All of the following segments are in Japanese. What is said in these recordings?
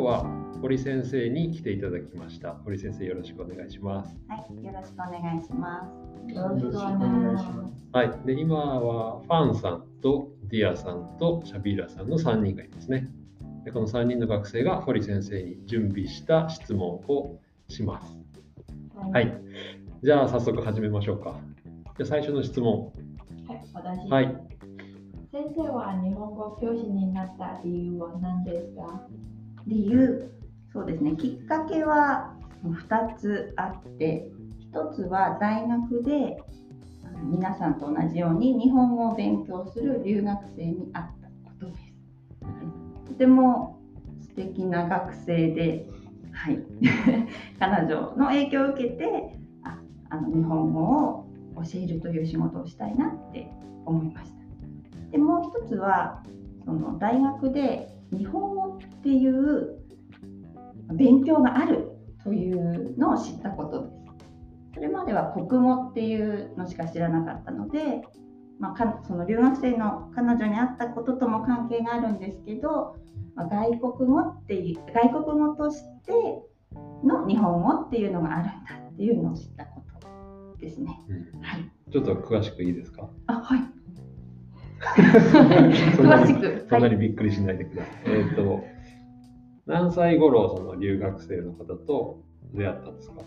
日は堀先生に来ていただきました。堀先生よろしくお願いします。はい、よろしくお願いします。よろしくお願いします。はい。で今はファンさんとディアさんとシャビーラさんの3人がいますね。でこの3人の学生が堀先生に準備した質問をします。はい。じゃあ早速始めましょうか。じゃあ最初の質問。はい、私、はい。先生は日本語教師になった理由は何ですか？理由、そうですね、きっかけは2つあって、1つは大学で皆さんと同じように日本語を勉強する留学生に会ったことです。とても素敵な学生で、はい、彼女の影響を受けてああの日本語を教えるという仕事をしたいなって思いました。でもう一つはその大学で日本語っていう勉強があるというのを知ったことです。それまでは国語っていうのしか知らなかったので、まあ、かその留学生の彼女に会ったこととも関係があるんですけど、まあ外国語っていう外国語としての日本語っていうのがあるんだっていうのを知ったことですね。うんはい。ちょっと詳しくいいですか？あ、はい。そんなに詳しく。そんなはい。にびっくりしないでください。えっ、と、何歳頃その留学生の方と出会ったんですか？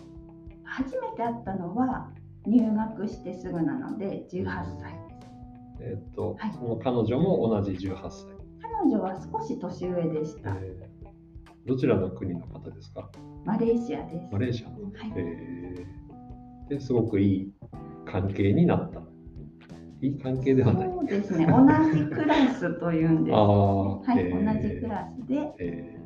初めて会ったのは入学してすぐなので18歳です。えっ、と、はいその彼女も同じ18歳。彼女は少し年上でした。えーどちらの国の方ですか？マレーシアです。マレーシアの。はい。えーですごくいい関係になった。いい関係ではない。そうですね。同じクラスというんです。ああ、はい、えー同じクラスで、ええ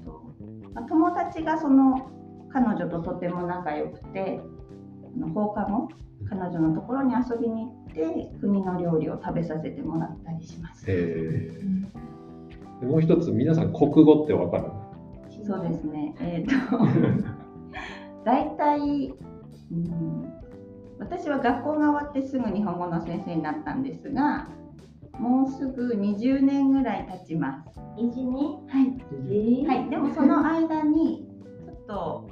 ーとまあ、友達がその彼女ととても仲良くて、放課後彼女のところに遊びに行って国の料理を食べさせてもらったりします。ーえーでもう一つ、皆さん国語ってわかる？そうですね。えっ、と 大体、うん、私は学校が終わってすぐ日本語の先生になったんですが、もうすぐ20年ぐらい経ちます。一年はい。えはい、でもその間にちょっと、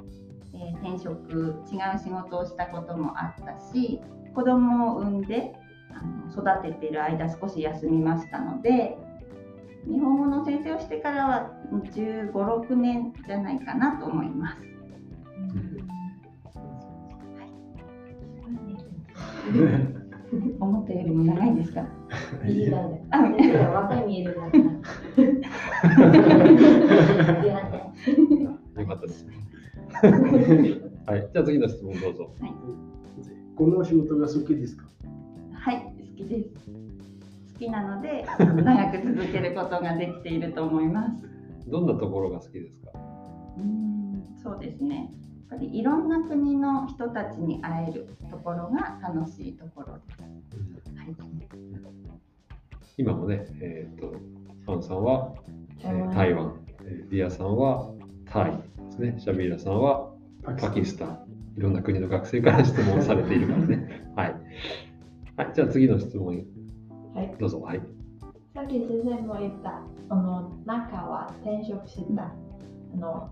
えー転職違う仕事をしたこともあったし子供を産んであの育てている間少し休みましたので日本語の先生をしてからは1 5 6年じゃないかなと思います。思ったよりも長いですか？いいだね。あ若い見えるんだから。すいませんよかったですね。はい、じゃあ次の質問どうぞ。この仕事が好きですか？はい、好きです。好きなので長く続けることができていると思います。どんなところが好きですか？うーんそうですね。やっぱりいろんな国の人たちに会えるところが楽しいところです。はい、今もね、えっ、と、ファンさんは、えー台湾、えーディアさんはタイですね、シャビーラさんはパキスタン、いろんな国の学生から質問されているからね。はい。はい、じゃあ次の質問、はい。どうぞ。はい。さっき先生も言った、あの中は転職した。あの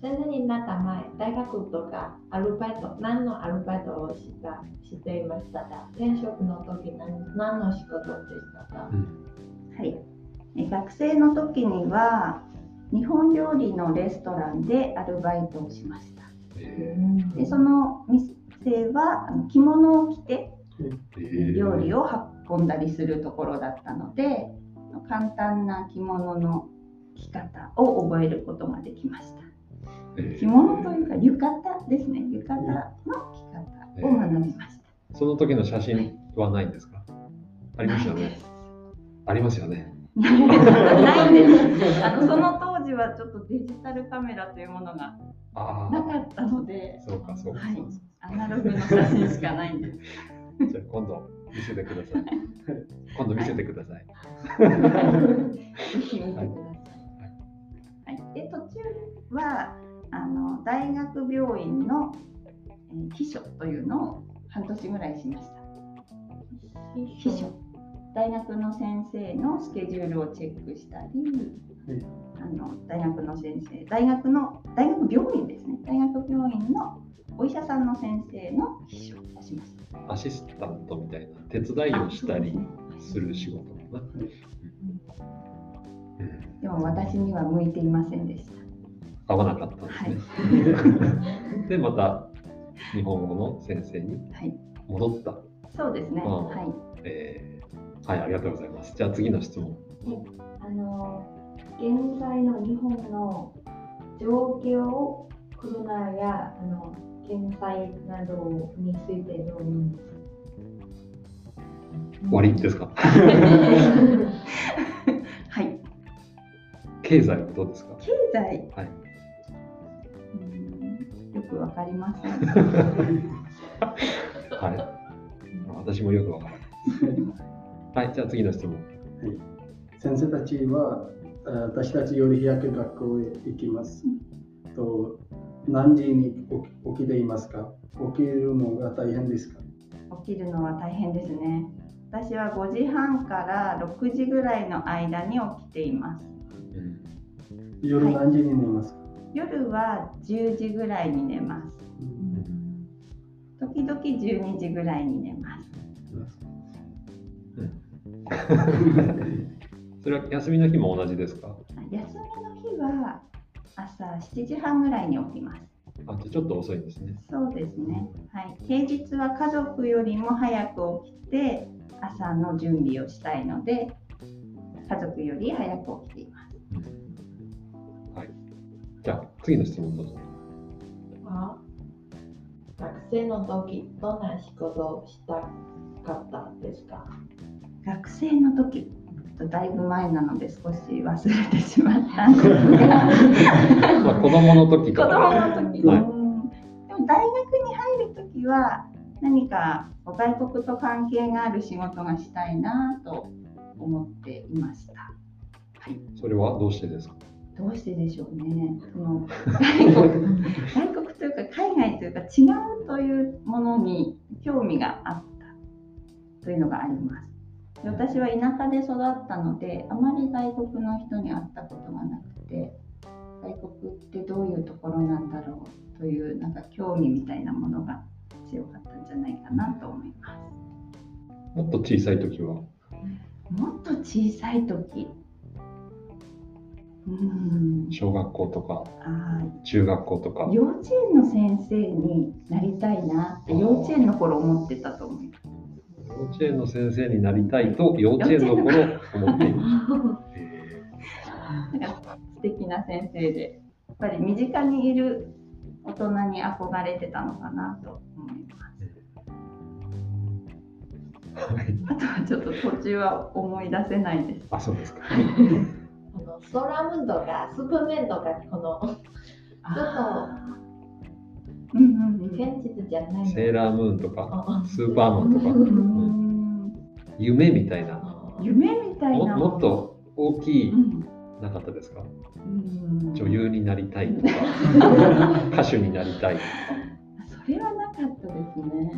先生になった前、大学とかアルバイト、何のアルバイトをしたしていましたか転職の時何何の仕事でしたか？はい、え学生の時には日本料理のレストランでアルバイトをしました。えでその店はあの着物を着てー料理を運んだりするところだったので簡単な着物の着方を覚えることができました。えー着物というか浴衣ですね浴衣の着方を学びました。その時の写真はないんですか？ありますよね。ありますよね。ないんです。あのその当時はちょっとデジタルカメラというものがあなかったのであ、、そうか、そうか。はいそうかアナログの写真しかないんです。じゃあ今度見せてください。今度見せてください。ぜひ見てください。はあの大学病院の、えー秘書というのを半年ぐらいしました。秘書大学の先生のスケジュールをチェックしたり、あの大学の先生大学の大学病院ですね大学病院のお医者さんの先生の秘書をします。アシスタントみたいな手伝いをしたりする仕事かな。うんでも私には向いていませんでした。合わなかったんですね。で、また日本語の先生にはい、戻った。そうですね。はい。えーはい、ありがとうございます。じゃあ次の質問。あの現在の日本の状況コロナやあの検災などについてどう思います？か終わりですか？はい。経済はどうですか？経済？はい。くわかりません。はい。私もよくわからない。はい、じゃあ次の質問。先生たちはあ私たちより早く学校へ行きます。と何時に起き起きていますか？起きるのが大変ですか？起きるのは大変ですね。私は5時半から6時ぐらいの間に起きています。うん夜何時に寝ますか、夜は10時ぐらいに寝ます。時々12時ぐらいに寝ます。それは休みの日も同じですか？休みの日は朝7時半ぐらいに起きます。あ、ちょっと遅いんですね。そうですね。はい。平日は家族よりも早く起きて朝の準備をしたいので、家族より早く起きています。次の質問どうぞ。は学生の時どんな仕事をしたかったですか？学生の時、だいぶ前なので少し忘れてしまったんですが、まあ、子供の時子とか、供の時、はいうんでも大学に入る時は何か外国と関係がある仕事がしたいなと思っていました。はい。それはどうしてですか？どうしてでしょうね。その外国外国というか海外というか違うというものに興味があったというのがあります。で私は田舎で育ったのであまり外国の人に会ったことがなくて外国ってどういうところなんだろうというなんか興味みたいなものが強かったんじゃないかなと思います。もっと小さい時は？もっと小さい時？小学校とか中学校とか幼稚園の先生になりたいなって幼稚園の頃思ってたと思います。幼稚園の先生になりたいと幼稚園の頃思っていました。素敵な先生で、やっぱり身近にいる大人に憧れてたのかなと思います。ーはい。あとはちょっと途中は思い出せないです。あ、そうですか。あのソーラームーンとかスーパーメンとかこのあー。うんうんうん。現実じゃないの。セーラームーンとかあスーパーマンとか。うーん。夢みたいな。あ夢みたいもな。もっと大きいうんなかったですか？うん。女優になりたいとか 歌手になりたいとか。それはなかったですね。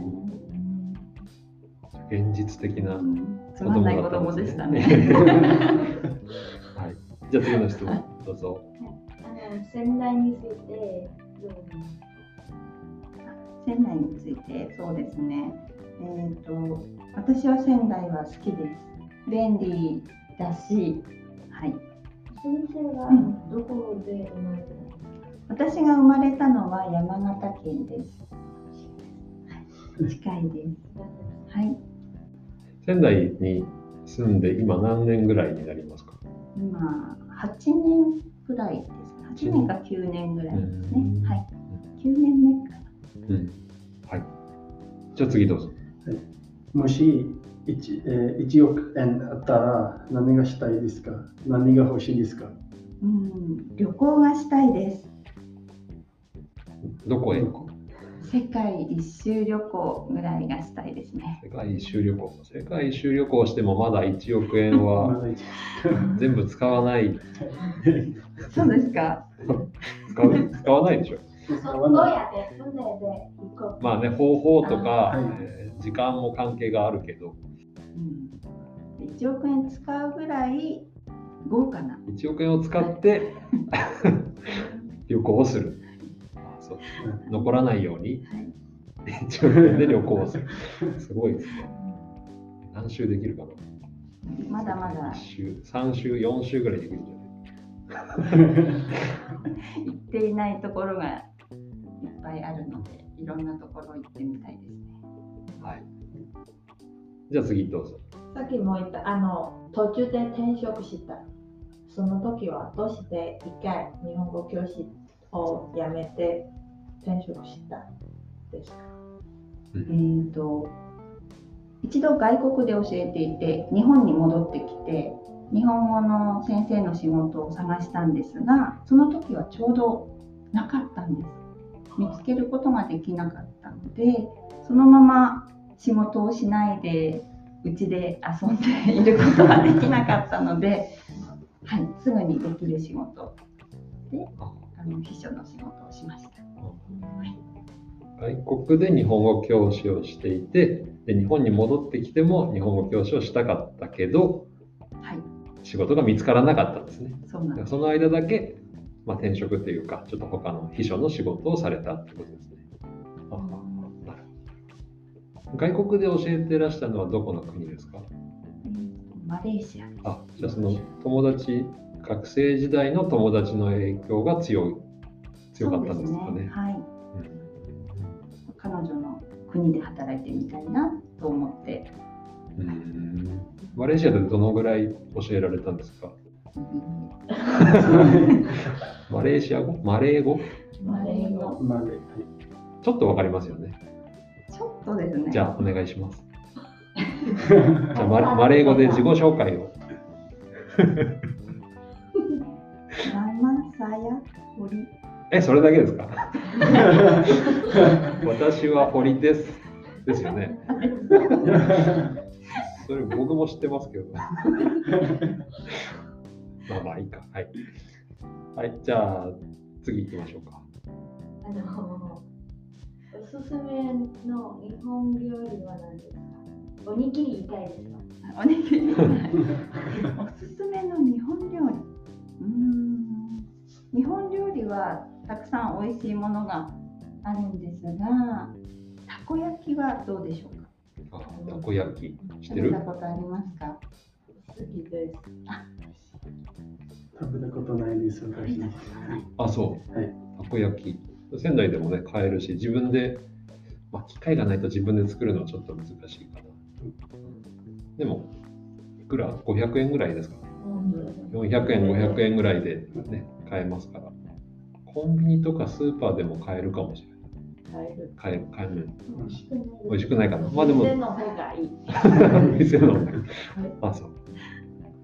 現実的な子供だったん供でしたですね。じゃあ次の質問どうぞ。あの仙台についてどう仙台についてそうですね。えっ、と私は仙台は好きです。便利だし、はい。先生はうんどこで生まれたの？私が生まれたのは山形県です。はい、近いです。はい。仙台に住んで今何年ぐらいになりますか？今8年ぐらいです。8年か9年ぐらいですねうん。はい。9年目かな。うん。はい。じゃあ次どうぞ。もし 1, えー1億円あったら何がしたいですか？何が欲しいですか？うん、旅行がしたいです。どこへ？世界一周旅行ぐらいがしたいですね。世界一周旅行。世界一周旅行してもまだ1億円 まは全部使わない。そうですか。使う使わないでしょ。そどうやって船で行こうまあね、方法とか、時間も関係があるけど、うん、1億円使うぐらい豪華な。1億円を使って 旅行をする。あそう残らないようにはい1億円で旅行をする。すごいですね。何周できるかなまだまだ ?1 周、3周、4周ぐらいできるんじゃない 行っていないところがいっぱいあるので、いろんなところ行ってみたいですね。はい。じゃあ次どうぞ。さっきも言ったあの途中で転職したその時はどうして一回日本語教師を辞めて転職したです。かえー、と一度外国で教えていて日本に戻ってきて日本語の先生の仕事を探したんですがその時はちょうどなかったんです。見つけることができなかったのでそのまま仕事をしないでうちで遊んでいることができなかったので、はい、すぐにできる仕事であ。あの秘書の仕事をしました。外国で日本語教師をしていてで日本に戻ってきても日本語教師をしたかったけどはい、仕事が見つからなかったんですね。そん。その間だけ、まあ、転職っていうかちょっと他の秘書の仕事をされたってことですね。外国で教えてらしたのはどこの国ですか？マレーシア。あじゃあその友達学生時代の友達の影響が強い強かったんですかね。はい。彼女の国で働いてみたいなと思って、マレーシアでどのぐらい教えられたんですか？マレーシア語？マレー語？マレー語。まあねはいちょっとわかりますよね。ちょっとですね。じゃあお願いします。じゃあママレー語で自己紹介を。ママサヤホリ。えそれだけですか？私は堀ですですよね。それ僕も知ってますけど まあまあいいか。はい。はいじゃあ次行きましょうか。あのおすすめの日本料理は何ですか？おにぎり以外ですか？おにぎり。おすすめの日本料理。うーん。日本料理はたくさん美味しいものがあるんですが、たこ焼きはどうでしょうか？あたこ焼き。食べるたことありますか？好きです。食べたことないです私。あそう。はい。たこ焼き。仙台でもね買えるし自分で、まあ、機械がないと自分で作るのはちょっと難しいかな。でもいくら？500円ぐらいですか？400円500円ぐらいでね買えますからコンビニとかスーパーでも買えるかもしれない。買え買える。美味しくないかな。まあでも。店の方がいい。店のあそう、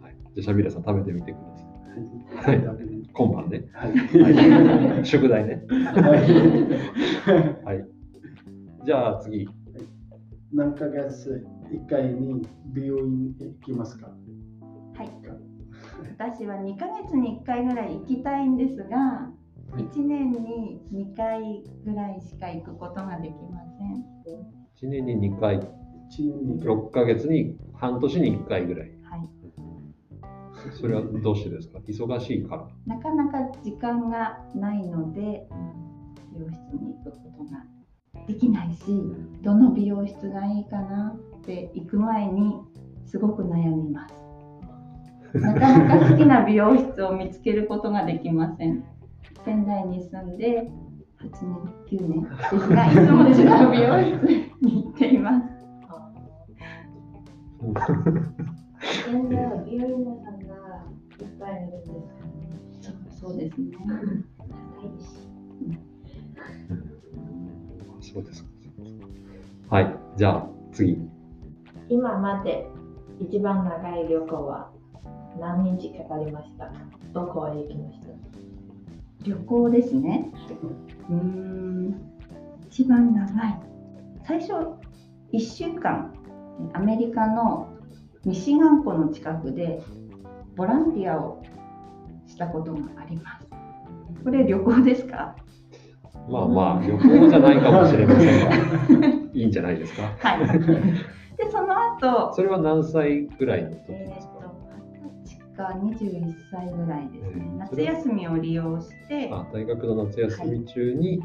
はい、じゃあシャビラさん食べてみてください。はい。今晩ね。はい。宿題ね。はい。はい。じゃあ次。何ヶ月1回に美容院へ行きますか？はい。私は2ヶ月に1回ぐらい行きたいんですが、1年に2回ぐらいしか行くことができません。1年に2回1年に6ヶ月に半年に1回ぐらいはい。それはどうしてですか？忙しいからなかなか時間がないので、美容室に行くことができないし、どの美容室がいいかなって行く前にすごく悩みます。なかなか好きな美容室を見つけることができません。仙台に住んで8年、9年ですが、いつも違う美容室に行っています。は美容院さんがいっぱいいるんですかねそうですね。はいじゃあ次今まで一番長い旅行は何日かかりました？かどこへ行きました？旅行ですね。うーん、一番長い。最初、1週間、アメリカのミシガン湖の近くでボランティアをしたことがあります。これ旅行ですか？まあまあ旅行じゃないかもしれませんが いいんじゃないですか？はい。で、その後、それは何歳ぐらいの時ですか？が21歳ぐらいですねえ。ー夏休みを利用して、あ大学の夏休み中に、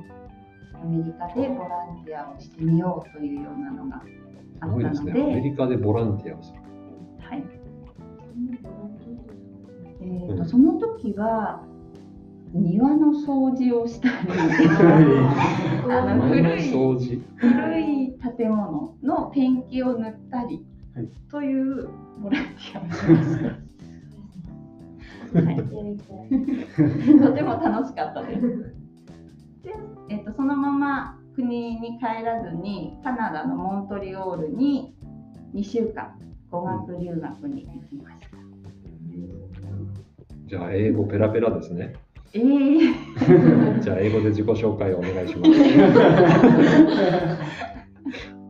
アメリカでボランティアをしてみようというようなのがあったので、ですね。アメリカでボランティアをする。はい。えーとうんその時は庭の掃除をしたり、あの古い掃除。古い建物のペンキを塗ったりはいというボランティアをしました。はい、とても楽しかったです。で、えっとそのまま国に帰らずにカナダのモントリオールに2週間語学留学に行きました。じゃあ、英語ペラペラですね。えー、じゃあ、英語で自己紹介をお願いします。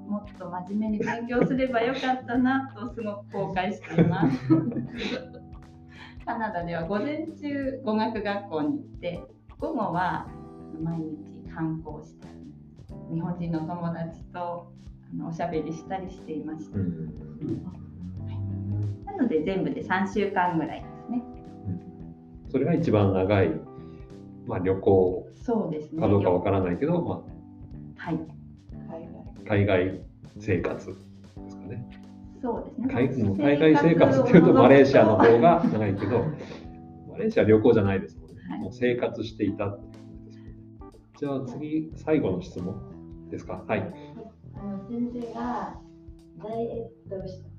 もっと真面目に勉強すればよかったなとすごく後悔しています。カナダでは午前中語学学校に行って午後は毎日観光したり日本人の友達とあのおしゃべりしたりしていましたう。んなので全部で3週間ぐらいですね。それが一番長い、まあ、旅行そうですね。かどうかわからないけど、まはい。あ、海外生活ですかね。そうですね。海海外生活っていうとマレーシアの方が長いけど、マレーシアは旅行じゃないですもんね。はいもう生活していた。じゃあ次、最後の質問ですか？はい。あの先生がダイエットした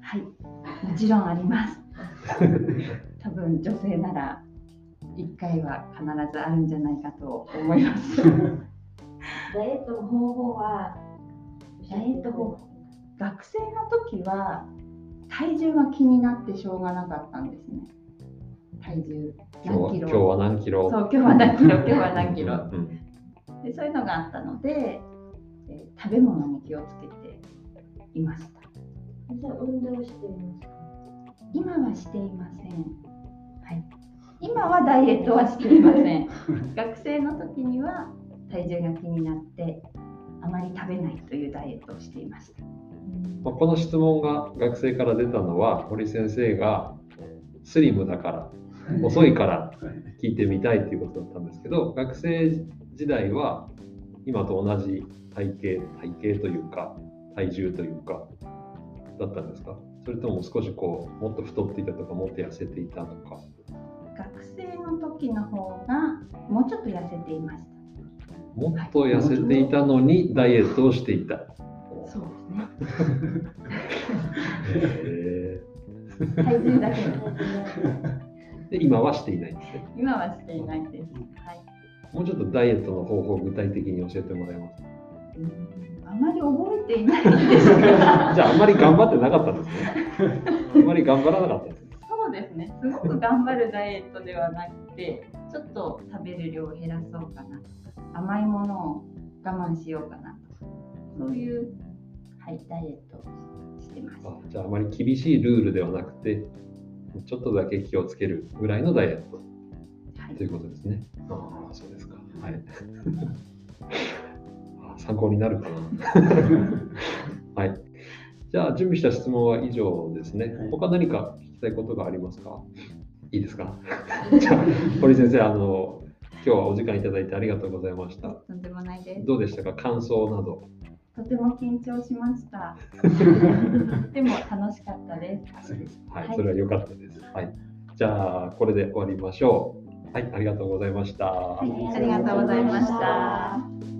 はい。もちろんあります。多分女性なら1回は必ずあるんじゃないかと思います。ダイエットの方法はダイエット方法学生の時は体重が気になってしょうがなかったんですね。体重今日は何キロ？今日は何キロ？そう今日は何キロ？今日は何キロ？うんでそういうのがあったので、えー食べ物に気をつけていました。じゃあ運動していますか？今はしていません。はい。今はダイエットはしていません。学生の時には体重が気になってあまり食べないというダイエットをしていました。まあ、この質問が学生から出たのは堀先生がスリムだから遅いから聞いてみたいっていうことだったんですけど学生時代は今と同じ体型体型というか体重というかだったんですか？それとも少しこうもっと太っていたとかもっと痩せていたとか。学生の時の方がもうちょっと痩せていました。もっと痩せていたのにダイエットをしていた。そうですね。へ体重だけで今はしていないんですね。今はしていないです。はい。もうちょっとダイエットの方法を具体的に教えてもらえますか？うんあまり覚えていないんですが。じゃあ、あんまり頑張ってなかったんですね。あんまり頑張らなかったんですね。そうですね。すごく頑張るダイエットではなくて、ちょっと食べる量を減らそうかな甘いものを我慢しようかなそういう、はい、ダイエットをしてます。あじゃあ、あまり厳しいルールではなくて、ちょっとだけ気をつけるぐらいのダイエットはいということですね。ああ、そうですか。はい。あ参考になるかな。はい。じゃあ、準備した質問は以上ですねはい。他何か聞きたいことがありますか？いいですか？じゃあ、堀先生、あの、今日はお時間いただいてありがとうございました。とんでもないです。どうでしたか？感想など。とても緊張しました。でも楽しかったです。はい、はいそれは良かったです。はい。じゃあ、これで終わりましょう。はい、ありがとうございました。はい、ありがとうございました。